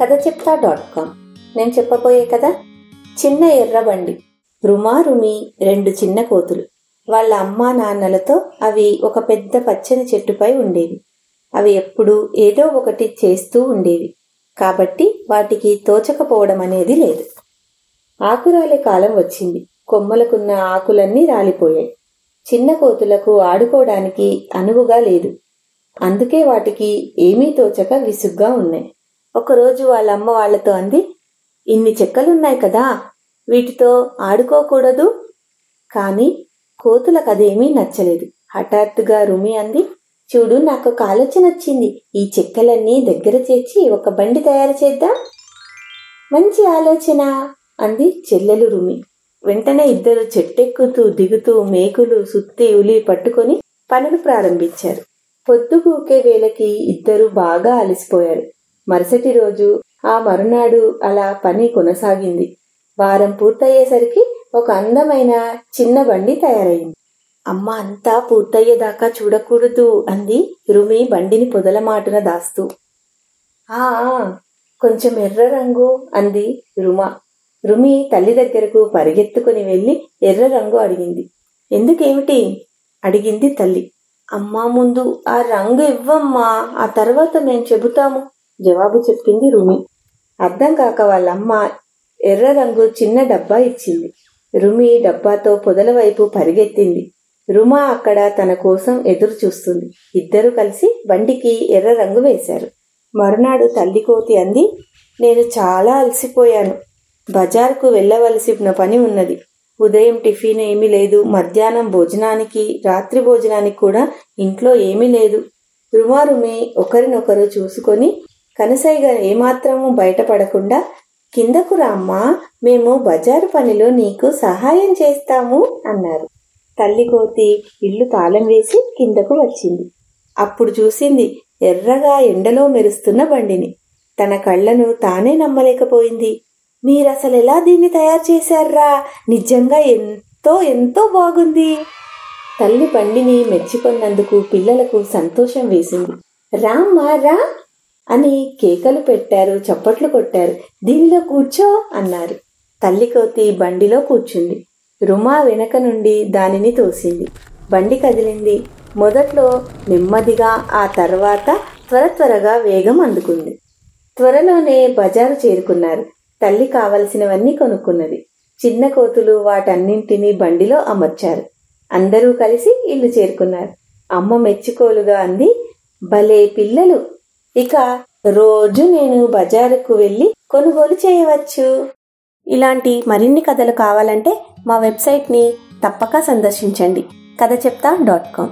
కథ చెప్తా dot com. నేను చెప్పబోయే కథ చిన్న ఎర్రబండి. రుమారుమి రెండు చిన్న కోతులు. వాళ్ళ అమ్మా నాన్నలతో అవి ఒక పెద్ద పచ్చని చెట్టుపై ఉండేవి. అవి ఎప్పుడూ ఏదో ఒకటి చేస్తూ ఉండేవి. కాబట్టి వాటికి తోచకపోవడం అనేది లేదు. ఆకురాలే కాలం వచ్చింది. కొమ్మలకున్న ఆకులన్నీ రాలిపోయాయి. చిన్న కోతులకు ఆడుకోవడానికి అనువుగా లేదు. అందుకే వాటికి ఏమీ తోచక విసుగ్గా ఉన్నాయి. ఒకరోజు వాళ్ళ అమ్మ వాళ్ళతో అంది ఇన్ని చెక్కలున్నాయి కదా వీటితో ఆడుకోకూడదు. కానీ కోతులకు అదేమీ నచ్చలేదు. హఠాత్తుగా రుమి అంది చూడు నాకు ఒక ఆలోచన వచ్చింది. ఈ చెక్కలన్నీ దగ్గర చేర్చి ఒక బండి తయారు చేద్దాం. మంచి ఆలోచన అంది చెల్లెలు రుమి. వెంటనే ఇద్దరు చెట్టెక్కుతూ దిగుతూ మేకులు సుత్తి ఉలి పట్టుకొని పనులు ప్రారంభించారు. పొద్దుగూకే వేళకి ఇద్దరు బాగా అలసిపోయారు. మరుసటి రోజు ఆ మరునాడు అలా పని కొనసాగింది. వారం పూర్తయ్యేసరికి ఒక అందమైన చిన్న బండి తయారైంది. అమ్మ అంతా పూర్తయ్యేదాకా చూడకూడదు అంది రుమి బండిని పొదలమాటున దాస్తూ. ఆ కొంచెం ఎర్ర రంగు అంది రుమ. రుమి తల్లి దగ్గరకు పరిగెత్తుకుని వెళ్ళి ఎర్ర రంగు అడిగింది. ఎందుకేమిటి? అడిగింది తల్లి. అమ్మా ముందు ఆ రంగు ఇవ్వమ్మా ఆ తర్వాత మేము చెబుతాము. జవాబు చెప్పింది రుమి. అర్థం కాక వాళ్ళమ్మ ఎర్ర రంగు చిన్న డబ్బా ఇచ్చింది. రుమి డబ్బాతో పొదల వైపు పరిగెత్తింది. రుమా అక్కడ తన కోసం ఎదురు చూస్తుంది. ఇద్దరు కలిసి బండికి ఎర్ర రంగు వేశారు. మరునాడు తల్లి కోతి అంది నేను చాలా అలసిపోయాను. బజార్కు వెళ్ళవలసిన పని ఉన్నది. ఉదయం టిఫిన్ ఏమీ లేదు. మధ్యాహ్నం భోజనానికి రాత్రి భోజనానికి కూడా ఇంట్లో ఏమీ లేదు. రుమారుమి ఒకరినొకరు చూసుకొని కనసైగ ఏమాత్రము బయటపడకుండా కిందకు రామ్మా మేము బజారు పనిలో నీకు సహాయం చేస్తాము అన్నారు. తల్లి కోతి ఇల్లు తాళం వేసి కిందకు వచ్చింది. అప్పుడు చూసింది ఎర్రగా ఎండలో మెరుస్తున్న బండిని. తన కళ్ళను తానే నమ్మలేకపోయింది. మీరసలు ఎలా దీన్ని తయారు చేశారా నిజంగా ఎంతో ఎంతో బాగుంది. తల్లి బండిని మెచ్చుకున్నందుకు పిల్లలకు సంతోషం వేసింది. రామ్మా రా అని కేకలు పెట్టారు చప్పట్లు కొట్టారు. దీనిలో కూర్చో అన్నారు. తల్లి కోతి బండిలో కూర్చుంది. రుమా వెనక నుండి దానిని తోసింది. బండి కదిలింది. మొదట్లో నెమ్మదిగా ఆ తర్వాత త్వర త్వరగా వేగం అందుకుంది. త్వరలోనే బజారు చేరుకున్నారు. తల్లి కావలసినవన్నీ కొనుక్కున్నది. చిన్న కోతులు వాటన్నింటినీ బండిలో అమర్చారు. అందరూ కలిసి ఇల్లు చేరుకున్నారు. అమ్మ మెచ్చుకోలుగా అంది భలే పిల్లలు! ఇక రోజు నేను బజారుకు వెళ్ళి కొనుగోలు చేయవచ్చు. ఇలాంటి మరిన్ని కథలు కావాలంటే మా వెబ్సైట్ని తప్పక సందర్శించండి. కథ చెప్తా డాట్ కామ్.